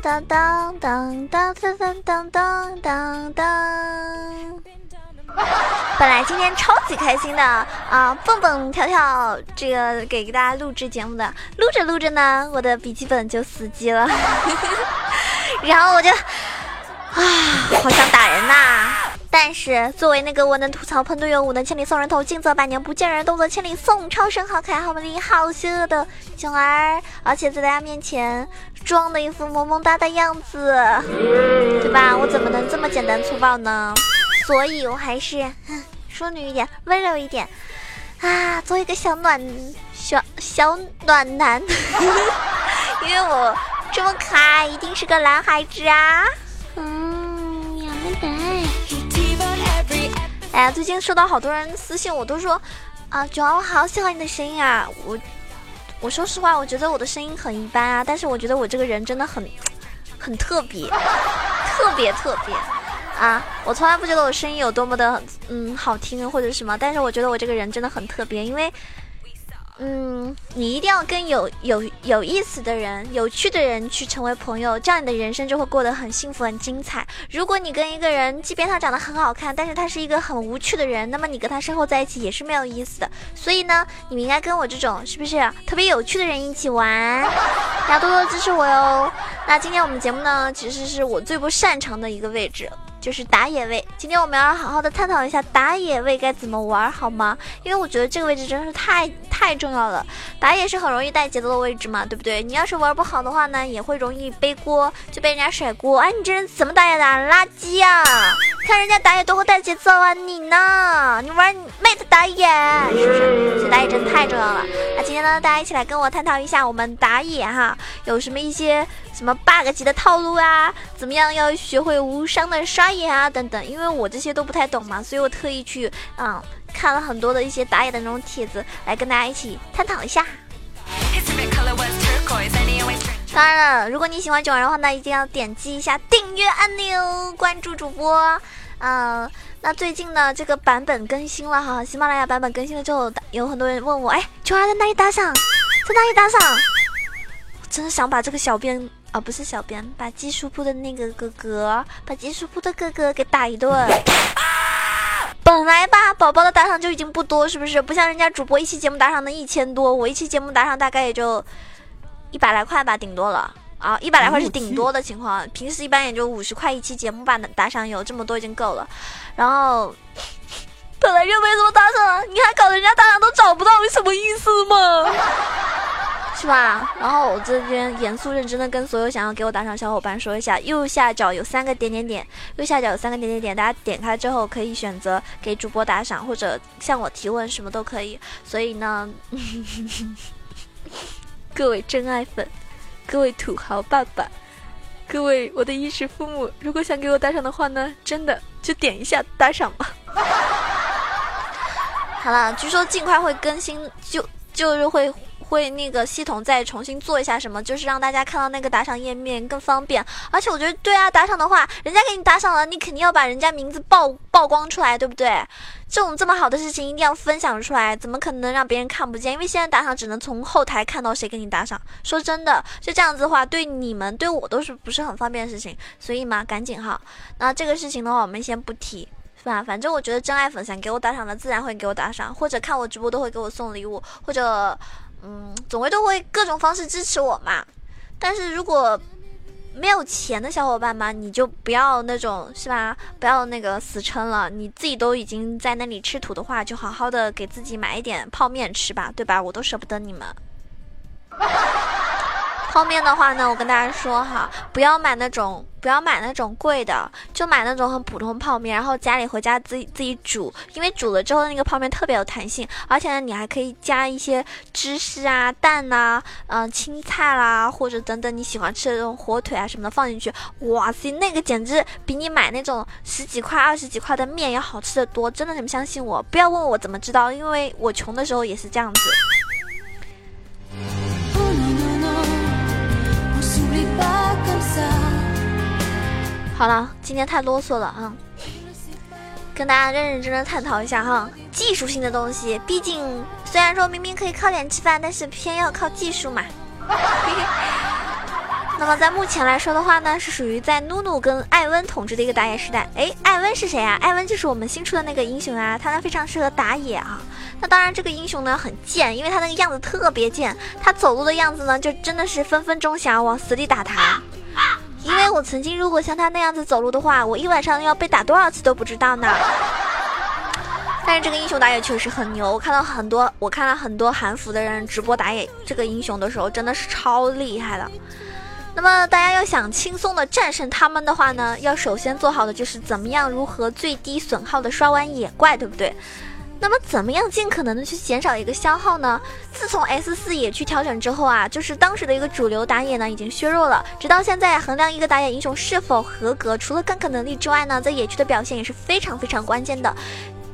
当当当当当当当当当当。本来今天超级开心的啊，蹦蹦跳跳，这个给大家录制节目的，录着录着呢，我的笔记本就死机了，然后我就啊，好想打人呐！但是作为那个我能吐槽喷队友，武能千里送人头，近则百年不见人，动作千里送超神，好可爱，好美丽，好邪恶的囧儿，而且在大家面前装的一副萌萌哒的样子，对吧？我怎么能这么简单粗暴呢？所以我还是淑女一点，温柔一点啊，做一个小暖小小暖男，因为我这么可爱，一定是个男孩子啊。嗯，呀么得。哎呀，最近收到好多人私信，我都说啊，九儿，我好喜欢你的声音啊。我我说实话，我觉得我的声音很一般啊，但是我觉得我这个人真的很很特别，特别特别。啊，我从来不觉得我声音有多么的嗯好听或者什么，但是我觉得我这个人真的很特别，因为，嗯，你一定要跟有有有意思的人、有趣的人去成为朋友，这样你的人生就会过得很幸福、很精彩。如果你跟一个人，即便他长得很好看，但是他是一个很无趣的人，那么你跟他生活在一起也是没有意思的。所以呢，你们应该跟我这种是不是特别有趣的人一起玩？要多多支持我哟。那今天我们节目呢，其实是我最不擅长的一个位置。就是打野位，今天我们要好好的探讨一下打野位该怎么玩，好吗？因为我觉得这个位置真的是太太重要了。打野是很容易带节奏的位置嘛，对不对？你要是玩不好的话呢，也会容易背锅，就被人家甩锅。哎，你这人怎么打野的？垃圾啊！看人家打野多会带节奏啊，你呢？你玩妹子打野是不是？这打野真的太重要了。那今天呢，大家一起来跟我探讨一下我们打野哈，有什么一些什么 bug 级的套路啊？怎么样要学会无伤的刷野啊？等等，因为我这些都不太懂嘛，所以我特意去嗯看了很多的一些打野的那种帖子，来跟大家一起探讨一下。当然了，如果你喜欢九儿的话那，一定要点击一下订阅按钮，关注主播。嗯，那最近呢，这个版本更新了哈，喜马拉雅版本更新了之后，有很多人问我，哎，九儿在哪里打赏？在哪里打赏？我真的想把这个小编啊，不是小编，把技术部的那个哥哥，把技术部的哥哥给打一顿。本来吧，宝宝的打赏就已经不多，是不是？不像人家主播一期节目打赏的一千多，我一期节目打赏大概也就。一百来块吧，顶多了啊！一百来块是顶多的情况，平时一般也就五十块一期节目吧。打赏有这么多已经够了。然后本来就没什么打赏，你还搞得人家打赏都找不到，你什么意思嘛？是吧？然后我这边严肃认真的跟所有想要给我打赏小伙伴说一下，右下角有三个点点点，右下角有三个点点点，大家点开之后可以选择给主播打赏或者向我提问，什么都可以。所以呢。各位真爱粉，各位土豪爸爸，各位我的衣食父母，如果想给我打赏的话呢，真的就点一下打赏吧。好了，据说尽快会更新，就就是会。会那个系统再重新做一下什么，就是让大家看到那个打赏页面更方便。而且我觉得，对啊，打赏的话，人家给你打赏了，你肯定要把人家名字曝曝光出来，对不对？这种这么好的事情一定要分享出来，怎么可能让别人看不见？因为现在打赏只能从后台看到谁给你打赏。说真的，就这样子的话，对你们对我都是不是很方便的事情。所以嘛，赶紧哈。那这个事情的话，我们先不提，是吧？反正我觉得真爱粉想给我打赏的，自然会给我打赏，或者看我直播都会给我送礼物，或者。嗯，总归都会各种方式支持我嘛。但是如果没有钱的小伙伴嘛，你就不要那种是吧？不要那个死撑了。你自己都已经在那里吃土的话，就好好的给自己买一点泡面吃吧，对吧？我都舍不得你们。泡面的话呢，我跟大家说哈，不要买那种，不要买那种贵的，就买那种很普通泡面，然后家里回家自己自己煮，因为煮了之后那个泡面特别有弹性，而且呢，你还可以加一些芝士啊、蛋呐、嗯、青菜啦，或者等等你喜欢吃的这种火腿啊什么的放进去，哇塞，那个简直比你买那种十几块、二十几块的面要好吃的多，真的，你们相信我，不要问我怎么知道，因为我穷的时候也是这样子。好了，今天太啰嗦了啊！跟大家认认真真探讨一下哈，技术性的东西。毕竟虽然说明明可以靠脸吃饭，但是偏要靠技术嘛。那么在目前来说的话呢，是属于在努努跟艾温统治的一个打野时代。哎，艾温是谁啊？艾温就是我们新出的那个英雄啊，他呢非常适合打野啊。那当然，这个英雄呢很贱，因为他那个样子特别贱，他走路的样子呢就真的是分分钟想要往死里打他。因为我曾经如果像他那样子走路的话，我一晚上要被打多少次都不知道呢。但是这个英雄打野确实很牛，我看到很多，我看到很多韩服的人直播打野这个英雄的时候，真的是超厉害的。那么大家要想轻松的战胜他们的话呢，要首先做好的就是怎么样如何最低损耗的刷完野怪，对不对？那么怎么样尽可能的去减少一个消耗呢？自从 S 四野区调整之后啊，就是当时的一个主流打野呢已经削弱了，直到现在衡量一个打野英雄是否合格，除了干 k 能力之外呢，在野区的表现也是非常非常关键的。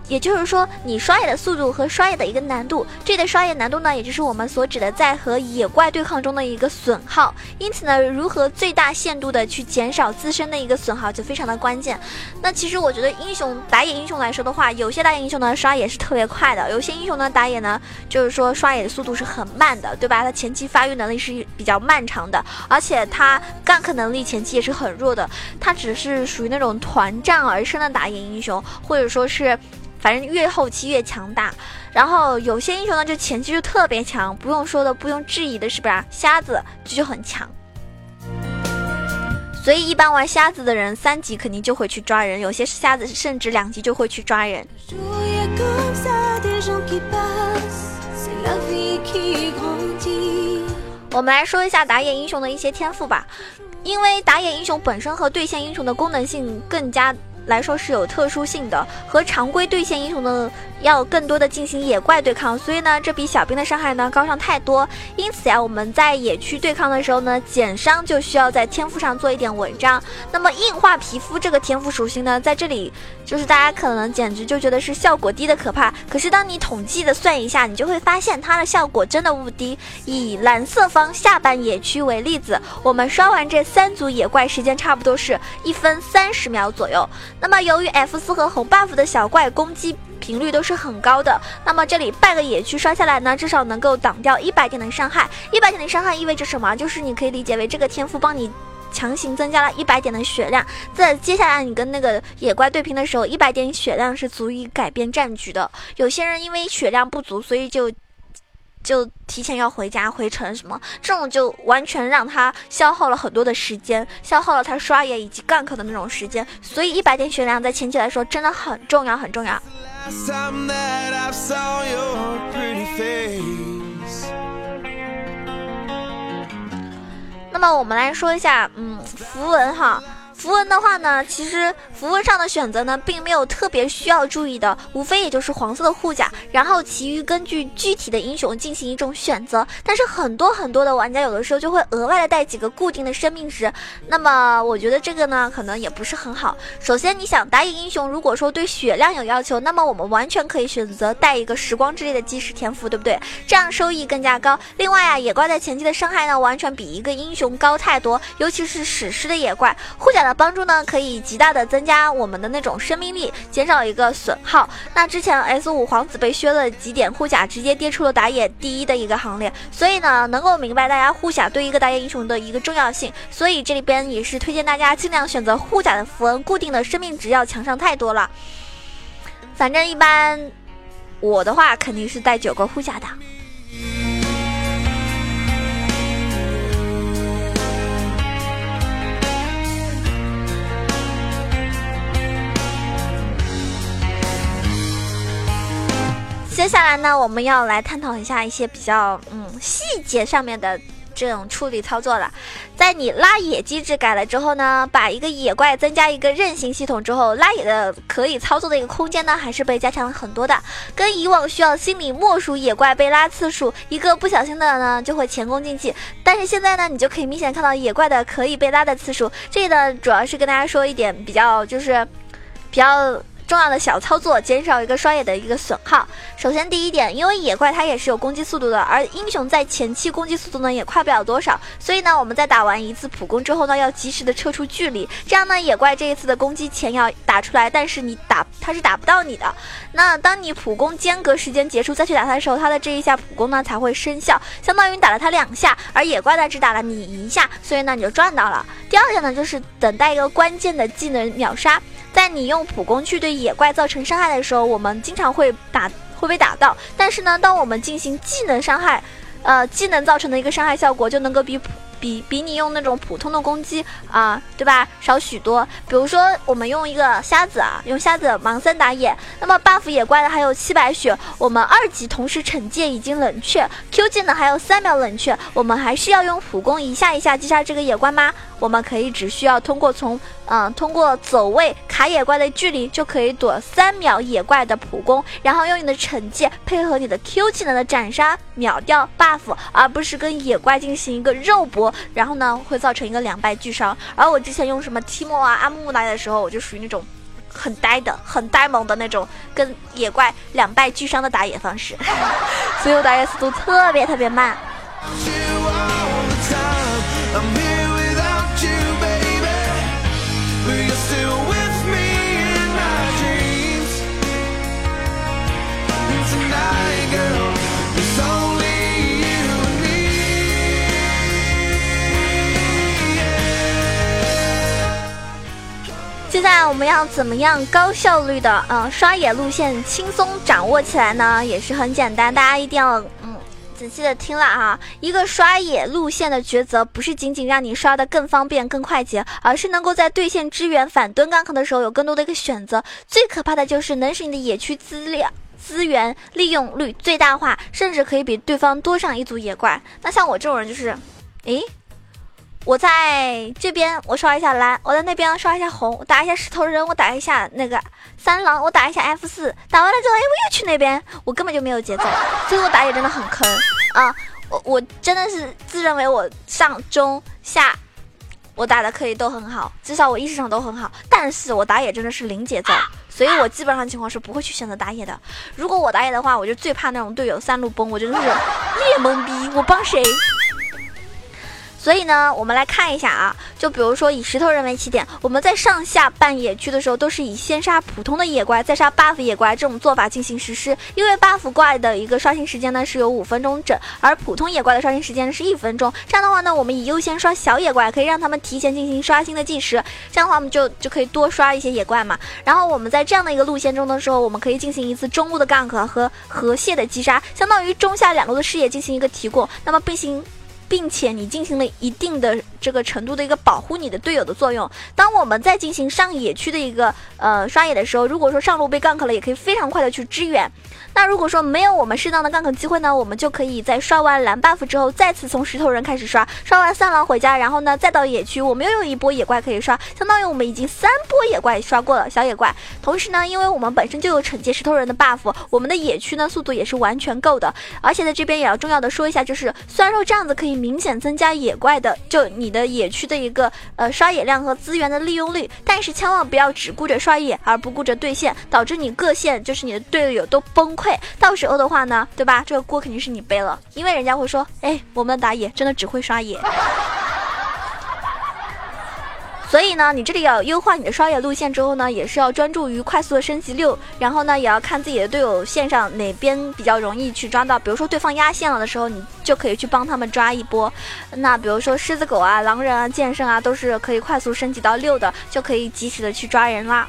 也就是说，你刷野的速度和刷野的一个难度，这里的刷野难度呢，也就是我们所指的在和野怪对抗中的一个损耗。因此呢，如何最大限度的去减少自身的一个损耗，就非常的关键。那其实我觉得，英雄打野英雄来说的话，有些打野英雄呢刷野是特别快的，有些英雄呢打野呢就是说刷野的速度是很慢的，对吧？他前期发育能力是比较漫长的，而且他 gank 能力前期也是很弱的，他只是属于那种团战而生的打野英雄，或者说是。反正越后期越强大，然后有些英雄呢就前期就特别强，不用说的，不用质疑的，是不是？瞎子就就很强，所以一般玩瞎子的人三级肯定就会去抓人，有些瞎子甚至两级就会去抓人。我们来说一下打野英雄的一些天赋吧，因为打野英雄本身和对线英雄的功能性更加。来说是有特殊性的，和常规对线英雄呢要更多的进行野怪对抗，所以呢，这比小兵的伤害呢高上太多。因此呀，我们在野区对抗的时候呢，减伤就需要在天赋上做一点文章。那么硬化皮肤这个天赋属性呢，在这里就是大家可能简直就觉得是效果低的可怕。可是当你统计的算一下，你就会发现它的效果真的不低。以蓝色方下半野区为例子，我们刷完这三组野怪时间差不多是一分三十秒左右。那么，由于 F 四和红 buff 的小怪攻击频率都是很高的，那么这里半个野区刷下来呢，至少能够挡掉一百点的伤害。一百点的伤害意味着什么？就是你可以理解为这个天赋帮你强行增加了一百点的血量，在接下来你跟那个野怪对拼的时候，一百点血量是足以改变战局的。有些人因为血量不足，所以就。就提前要回家回城什么，这种就完全让他消耗了很多的时间，消耗了他刷野以及 gank 的那种时间，所以一百点血量在前期来说真的很重要很重要。那么我们来说一下，嗯，符文哈。符文的话呢，其实符文上的选择呢，并没有特别需要注意的，无非也就是黄色的护甲，然后其余根据具体的英雄进行一种选择。但是很多很多的玩家有的时候就会额外的带几个固定的生命值，那么我觉得这个呢，可能也不是很好。首先，你想打野英雄，如果说对血量有要求，那么我们完全可以选择带一个时光之类的基石天赋，对不对？这样收益更加高。另外啊，野怪在前期的伤害呢，完全比一个英雄高太多，尤其是史诗的野怪护甲。帮助呢，可以极大的增加我们的那种生命力，减少一个损耗。那之前 S 五皇子被削了几点护甲，直接跌出了打野第一的一个行列。所以呢，能够明白大家护甲对一个打野英雄的一个重要性。所以这里边也是推荐大家尽量选择护甲的符文，固定的生命值要强上太多了。反正一般我的话肯定是带九个护甲的。接下来呢，我们要来探讨一下一些比较嗯细节上面的这种处理操作了。在你拉野机制改了之后呢，把一个野怪增加一个韧性系统之后，拉野的可以操作的一个空间呢，还是被加强了很多的。跟以往需要心里默数野怪被拉次数，一个不小心的呢就会前功尽弃。但是现在呢，你就可以明显看到野怪的可以被拉的次数。这呢，主要是跟大家说一点比较就是比较。重要的小操作，减少一个刷野的一个损耗。首先第一点，因为野怪它也是有攻击速度的，而英雄在前期攻击速度呢也快不了多少，所以呢我们在打完一次普攻之后呢，要及时的撤出距离，这样呢野怪这一次的攻击前要打出来，但是你打它是打不到你的。那当你普攻间隔时间结束再去打他的时候，他的这一下普攻呢才会生效，相当于打了他两下，而野怪呢只打了你一下，所以呢你就赚到了。第二点呢就是等待一个关键的技能秒杀。在你用普攻去对野怪造成伤害的时候，我们经常会打会被打到。但是呢，当我们进行技能伤害，呃，技能造成的一个伤害效果就能够比普。比比你用那种普通的攻击啊，对吧？少许多。比如说，我们用一个瞎子啊，用瞎子盲三打野，那么 buff 野怪的还有七百血，我们二级同时惩戒已经冷却，Q 技能还有三秒冷却，我们还是要用普攻一下一下击杀这个野怪吗？我们可以只需要通过从嗯通过走位卡野怪的距离就可以躲三秒野怪的普攻，然后用你的惩戒配合你的 Q 技能的斩杀秒掉 buff，而不是跟野怪进行一个肉搏。然后呢，会造成一个两败俱伤。而我之前用什么提莫啊、阿木木来的时候，我就属于那种很呆的、很呆萌的那种，跟野怪两败俱伤的打野方式，所以我打野速度特别特别慢。那我们要怎么样高效率的嗯刷野路线轻松掌握起来呢？也是很简单，大家一定要嗯仔细的听了哈。一个刷野路线的抉择，不是仅仅让你刷的更方便更快捷，而是能够在对线支援反蹲 gank 的时候有更多的一个选择。最可怕的就是能使你的野区资料资源利用率最大化，甚至可以比对方多上一组野怪。那像我这种人就是，诶。我在这边，我刷一下蓝；我在那边刷一下红。我打一下石头人，我打一下那个三郎，我打一下 F 四。打完了之后，哎，我又去那边，我根本就没有节奏，所以我打野真的很坑啊！我我真的是自认为我上中下我打的可以都很好，至少我意识上都很好，但是我打野真的是零节奏，所以我基本上情况是不会去选择打野的。如果我打野的话，我就最怕那种队友三路崩，我真的是脸懵逼，我帮谁？所以呢，我们来看一下啊，就比如说以石头人为起点，我们在上下半野区的时候，都是以先杀普通的野怪，再杀 buff 野怪这种做法进行实施。因为 buff 怪的一个刷新时间呢是有五分钟整，而普通野怪的刷新时间是一分钟。这样的话呢，我们以优先刷小野怪，可以让他们提前进行刷新的计时。这样的话，我们就就可以多刷一些野怪嘛。然后我们在这样的一个路线中的时候，我们可以进行一次中路的 gank 和河蟹的击杀，相当于中下两路的视野进行一个提供。那么并行。并且你进行了一定的这个程度的一个保护你的队友的作用。当我们在进行上野区的一个呃刷野的时候，如果说上路被 gank 了，也可以非常快的去支援。那如果说没有我们适当的 gank 机会呢，我们就可以在刷完蓝 buff 之后，再次从石头人开始刷，刷完三狼回家，然后呢再到野区，我们又有一波野怪可以刷，相当于我们已经三波野怪刷过了小野怪。同时呢，因为我们本身就有惩戒石头人的 buff，我们的野区呢速度也是完全够的。而且在这边也要重要的说一下，就是虽然说这样子可以明显增加野怪的，就你的野区的一个呃刷野量和资源的利用率，但是千万不要只顾着刷野而不顾着对线，导致你各线就是你的队友都崩溃。到时候的话呢，对吧？这个锅肯定是你背了，因为人家会说，哎，我们的打野真的只会刷野。所以呢，你这里要优化你的刷野路线之后呢，也是要专注于快速的升级六，然后呢，也要看自己的队友线上哪边比较容易去抓到。比如说对方压线了的时候，你就可以去帮他们抓一波。那比如说狮子狗啊、狼人啊、剑圣啊，都是可以快速升级到六的，就可以及时的去抓人啦。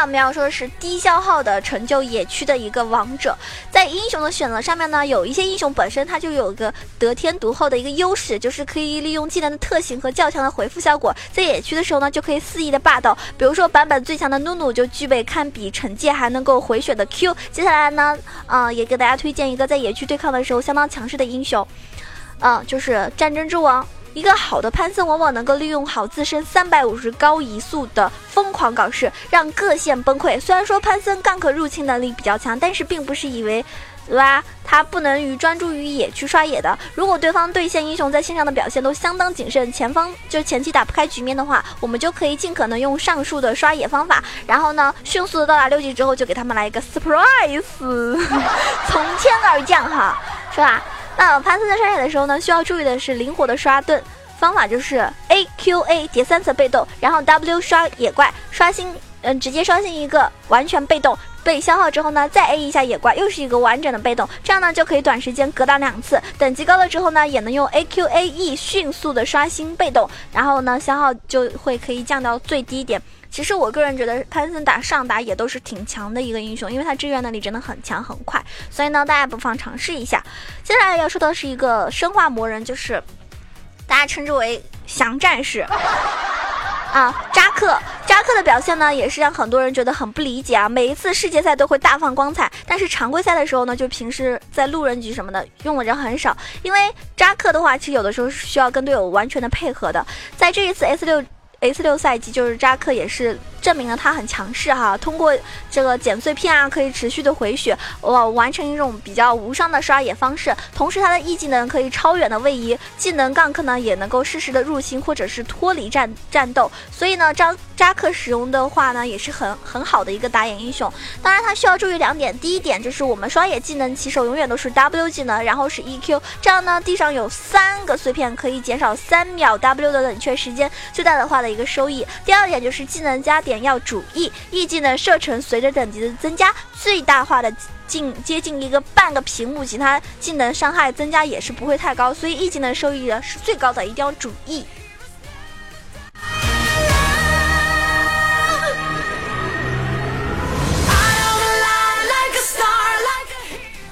我们要说的是低消耗的成就野区的一个王者，在英雄的选择上面呢，有一些英雄本身它就有个得天独厚的一个优势，就是可以利用技能的特性和较强的回复效果，在野区的时候呢，就可以肆意的霸道。比如说版本最强的努努就具备堪比惩戒还能够回血的 Q。接下来呢，嗯，也给大家推荐一个在野区对抗的时候相当强势的英雄，嗯，就是战争之王一个好的潘森往往能够利用好自身三百五十高移速的疯狂搞事，让各线崩溃。虽然说潘森干壳入侵能力比较强，但是并不是以为。对吧？他不能于专注于野区刷野的。如果对方对线英雄在线上的表现都相当谨慎，前方就前期打不开局面的话，我们就可以尽可能用上述的刷野方法，然后呢，迅速的到达六级之后，就给他们来一个 surprise，从天而降哈，是吧？那潘森在刷野的时候呢，需要注意的是灵活的刷盾方法，就是 A Q A 叠三层被动，然后 W 刷野怪刷新，嗯，直接刷新一个完全被动。被消耗之后呢，再 A 一下野怪，又是一个完整的被动，这样呢就可以短时间格挡两次。等级高了之后呢，也能用 A Q A E 迅速的刷新被动，然后呢消耗就会可以降到最低点。其实我个人觉得潘森打上打野都是挺强的一个英雄，因为他支援能力真的很强很快，所以呢大家不妨尝试一下。接下来要说的是一个生化魔人，就是大家称之为降战士。啊，扎克，扎克的表现呢，也是让很多人觉得很不理解啊。每一次世界赛都会大放光彩，但是常规赛的时候呢，就平时在路人局什么的用的人很少。因为扎克的话，其实有的时候是需要跟队友完全的配合的。在这一次 S 六 S 六赛季，就是扎克也是。证明了他很强势哈，通过这个捡碎片啊，可以持续的回血，哇，完成一种比较无伤的刷野方式。同时，他的 E 技能可以超远的位移，技能杠克呢也能够适时的入侵或者是脱离战战斗。所以呢，扎扎克使用的话呢，也是很很好的一个打野英雄。当然，他需要注意两点，第一点就是我们刷野技能起手永远都是 W 技能，然后是 EQ，这样呢，地上有三个碎片可以减少三秒 W 的冷却时间，最大的话的一个收益。第二点就是技能加点。要主 E，E 技能射程随着等级的增加，最大化的近接近一个半个屏幕，其他技能伤害增加也是不会太高，所以 E 技能收益呢是最高的，一定要主 E。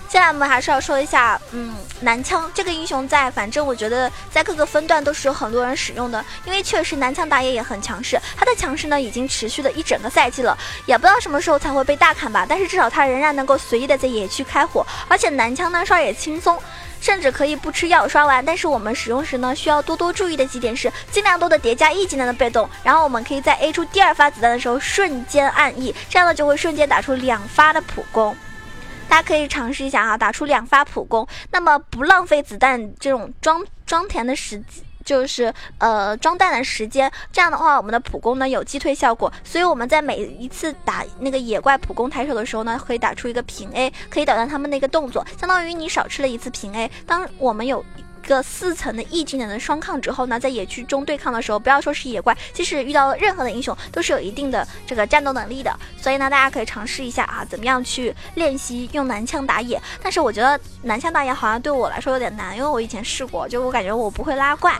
接下来我们还是要说一下，嗯，男枪这个英雄在，反正我觉得在各个分段都是有很多人使用的，因为确实男枪打野也很强势，他的强势呢已经持续了一整个赛季了，也不知道什么时候才会被大砍吧，但是至少他仍然能够随意的在野区开火，而且男枪呢刷野轻松，甚至可以不吃药刷完，但是我们使用时呢需要多多注意的几点是，尽量多的叠加 E 技能的被动，然后我们可以在 A 出第二发子弹的时候瞬间按 E，这样呢就会瞬间打出两发的普攻。大家可以尝试一下啊，打出两发普攻，那么不浪费子弹这种装装填的时机，就是呃装弹的时间。这样的话，我们的普攻呢有击退效果，所以我们在每一次打那个野怪普攻抬手的时候呢，可以打出一个平 A，可以打断他们的一个动作，相当于你少吃了一次平 A。当我们有。个四层的 E 技能的双抗之后呢，在野区中对抗的时候，不要说是野怪，即使遇到了任何的英雄，都是有一定的这个战斗能力的。所以呢，大家可以尝试一下啊，怎么样去练习用男枪打野。但是我觉得男枪打野好像对我来说有点难，因为我以前试过，就我感觉我不会拉怪。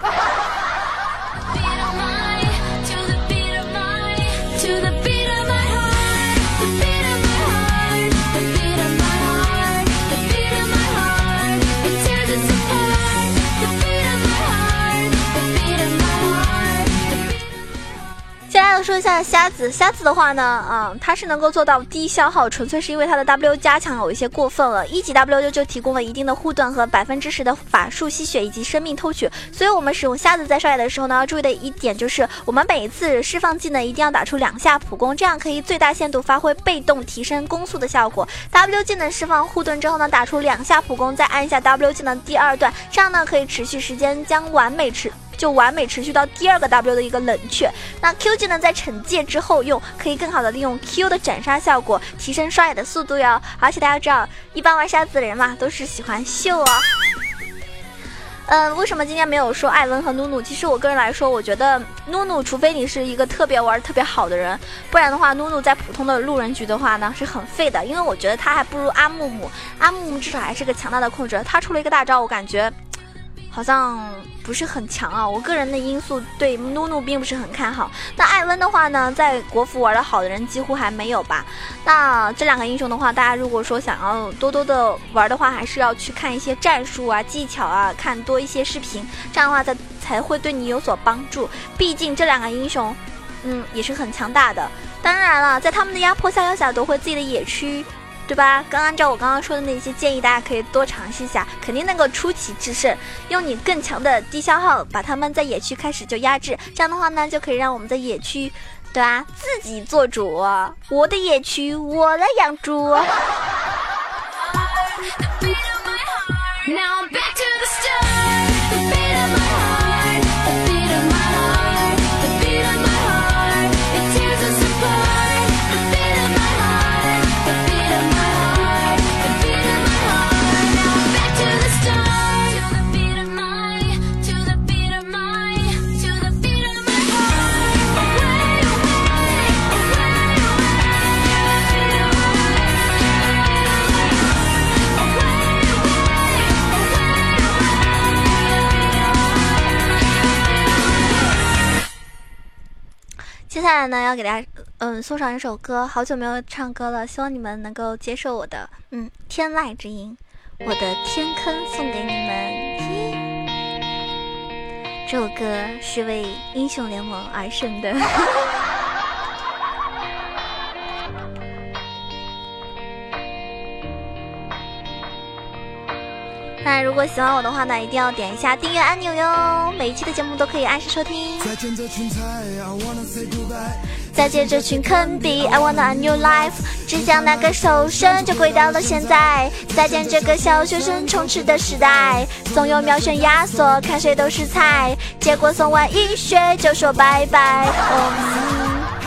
说一下瞎子，瞎子的话呢，啊，他是能够做到低消耗，纯粹是因为他的 W 加强有一些过分了。一级 W 就就提供了一定的护盾和百分之十的法术吸血以及生命偷取，所以我们使用瞎子在刷野的时候呢，要注意的一点就是，我们每一次释放技能一定要打出两下普攻，这样可以最大限度发挥被动提升攻速的效果。W 技能释放护盾之后呢，打出两下普攻，再按一下 W 技能第二段，这样呢可以持续时间将完美持。就完美持续到第二个 W 的一个冷却。那 Q 技能在惩戒之后用，可以更好的利用 Q 的斩杀效果，提升刷野的速度哟。而且大家知道，一般玩瞎子的人嘛，都是喜欢秀哦。嗯，为什么今天没有说艾文和努努？其实我个人来说，我觉得努努，除非你是一个特别玩特别好的人，不然的话，努努在普通的路人局的话呢，是很废的。因为我觉得他还不如阿木木，阿木木至少还是个强大的控制。他出了一个大招，我感觉。好像不是很强啊，我个人的因素对努努并不是很看好。那艾温的话呢，在国服玩的好的人几乎还没有吧？那这两个英雄的话，大家如果说想要多多的玩的话，还是要去看一些战术啊、技巧啊，看多一些视频，这样的话才才会对你有所帮助。毕竟这两个英雄，嗯，也是很强大的。当然了，在他们的压迫下，要想夺回自己的野区。对吧？刚按照我刚刚说的那些建议，大家可以多尝试一下，肯定能够出奇制胜。用你更强的低消耗，把他们在野区开始就压制，这样的话呢，就可以让我们在野区，对吧？自己做主，我的野区我来养猪。接下来呢，要给大家嗯送上一首歌，好久没有唱歌了，希望你们能够接受我的嗯天籁之音，我的天坑送给你们。这首歌是为英雄联盟而生的。那如果喜欢我的话呢，一定要点一下订阅按钮哟！每一期的节目都可以按时收听。再见这群菜再见这群坑逼，I wanna a new life。只想那个手伸就跪到了现在。再见这个小学生充斥的时代，总有秒选压缩，看谁都是菜。结果送完一学就说拜拜。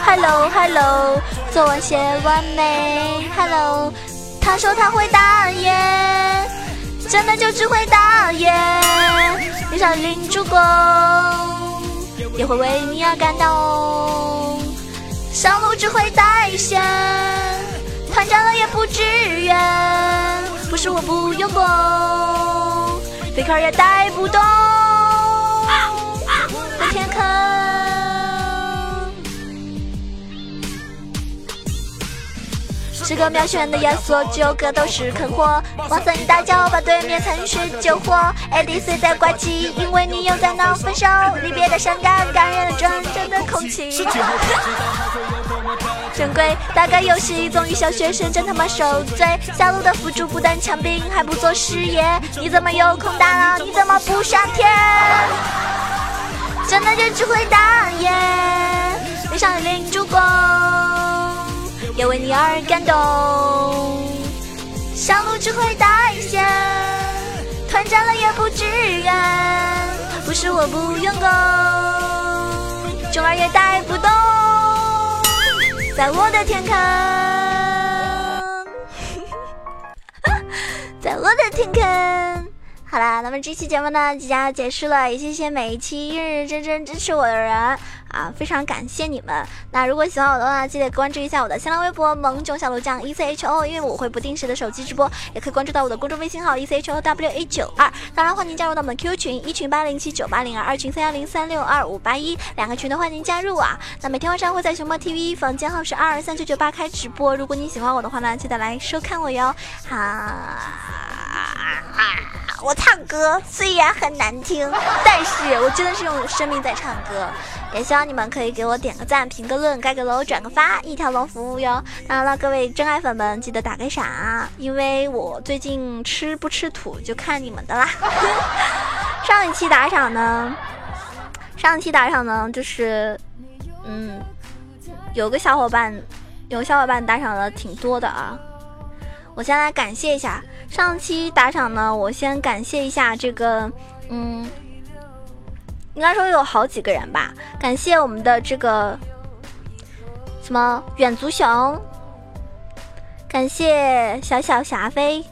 Hello Hello，作文写完没？Hello，他说他会打野。真的就只会打野，遇上领主公也会为你而感动。上路只会带线，团战了也不支援。不是我不用功，，faker 也带不动。的天坑。十个秒选的亚索，九个都是坑货。往森一大叫把对面残血救活。ADC 在挂机，因为你又在闹分手。离别的伤感，感染了真正的空气。珍贵打个游戏，总与小学生真他妈受罪。下路的辅助不但抢兵，还不做视野。你怎么有空打了？你怎么不上天？真的就只会打野，遇上领主公。也为你而感动，上路只会带线，团战了也不支援，不是我不用功，中二也带不动，在我的天坑，在我的天坑。好啦，那么这期节目呢即将要结束了，也谢谢每一期认认真真支持我的人。啊，非常感谢你们。那如果喜欢我的话，记得关注一下我的新浪微博“萌囧小鹿酱 E C H O”，因为我会不定时的手机直播，也可以关注到我的公众微信号 “E C H O W A 九二”。当然，欢迎加入到我们 Q 群，一群八零七九八零二，二群三幺零三六二五八一，两个群都欢迎加入啊。那每天晚上会在熊猫 TV 房间号是二二三九九八开直播，如果你喜欢我的话呢，记得来收看我哟。好，我唱歌虽然很难听，但是我真的是用生命在唱歌。也希望你们可以给我点个赞、评个论、盖个楼、转个发，一条龙服务哟。当然了，各位真爱粉们，记得打个赏，因为我最近吃不吃土就看你们的啦。上一期打赏呢，上一期打赏呢，就是嗯，有个小伙伴，有小伙伴打赏的挺多的啊。我先来感谢一下上期打赏呢，我先感谢一下这个嗯。应该说有好几个人吧，感谢我们的这个什么远足熊，感谢小小霞飞，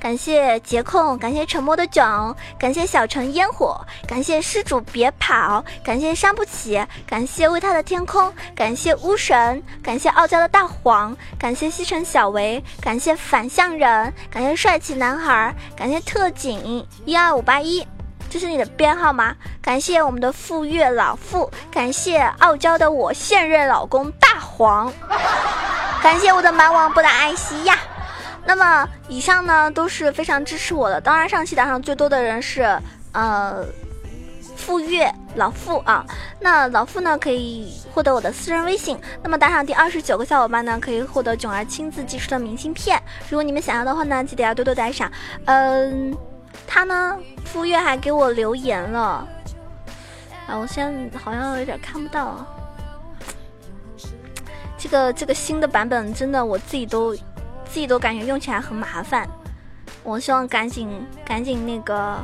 感谢杰控，感谢沉默的囧，感谢小城烟火，感谢施主别跑，感谢伤不起，感谢为他的天空，感谢巫神，感谢傲娇的大黄，感谢西城小维，感谢反向人，感谢帅气男孩，感谢特警一二五八一。这是你的编号吗？感谢我们的傅月老傅，感谢傲娇的我现任老公大黄，感谢我的蛮王不打艾希亚。那么以上呢都是非常支持我的，当然上期打赏最多的人是呃傅月老傅啊。那老傅呢可以获得我的私人微信，那么打赏第二十九个小伙伴呢可以获得囧儿亲自寄出的明信片。如果你们想要的话呢，记得要多多打赏。嗯，他呢，傅月还给我留言了。啊，我现在好像有点看不到。这个这个新的版本真的我自己都自己都感觉用起来很麻烦。我希望赶紧赶紧那个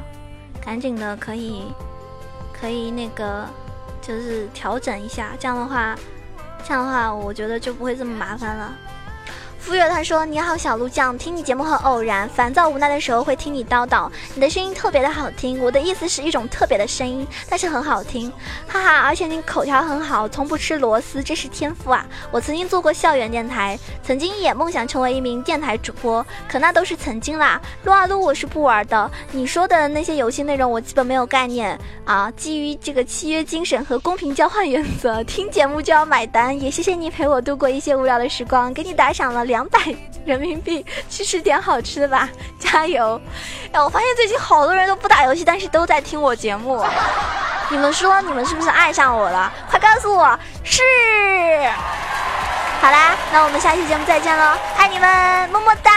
赶紧的可以可以那个就是调整一下，这样的话这样的话我觉得就不会这么麻烦了。傅月他说：“你好，小鹿酱，听你节目很偶然，烦躁无奈的时候会听你叨叨，你的声音特别的好听。我的意思是一种特别的声音，但是很好听，哈哈！而且你口条很好，从不吃螺丝，这是天赋啊！我曾经做过校园电台，曾经也梦想成为一名电台主播，可那都是曾经啦。撸啊撸我是不玩的，你说的那些游戏内容我基本没有概念啊。基于这个契约精神和公平交换原则，听节目就要买单。也谢谢你陪我度过一些无聊的时光，给你打赏了两两百人民币去吃点好吃的吧加油。哎我发现最近好多人都不打游戏但是都在听我节目。你们说你们是不是爱上我了？快告诉我是。好啦那我们下期节目再见喽爱你们么么哒。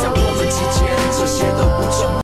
在我们之间这些都不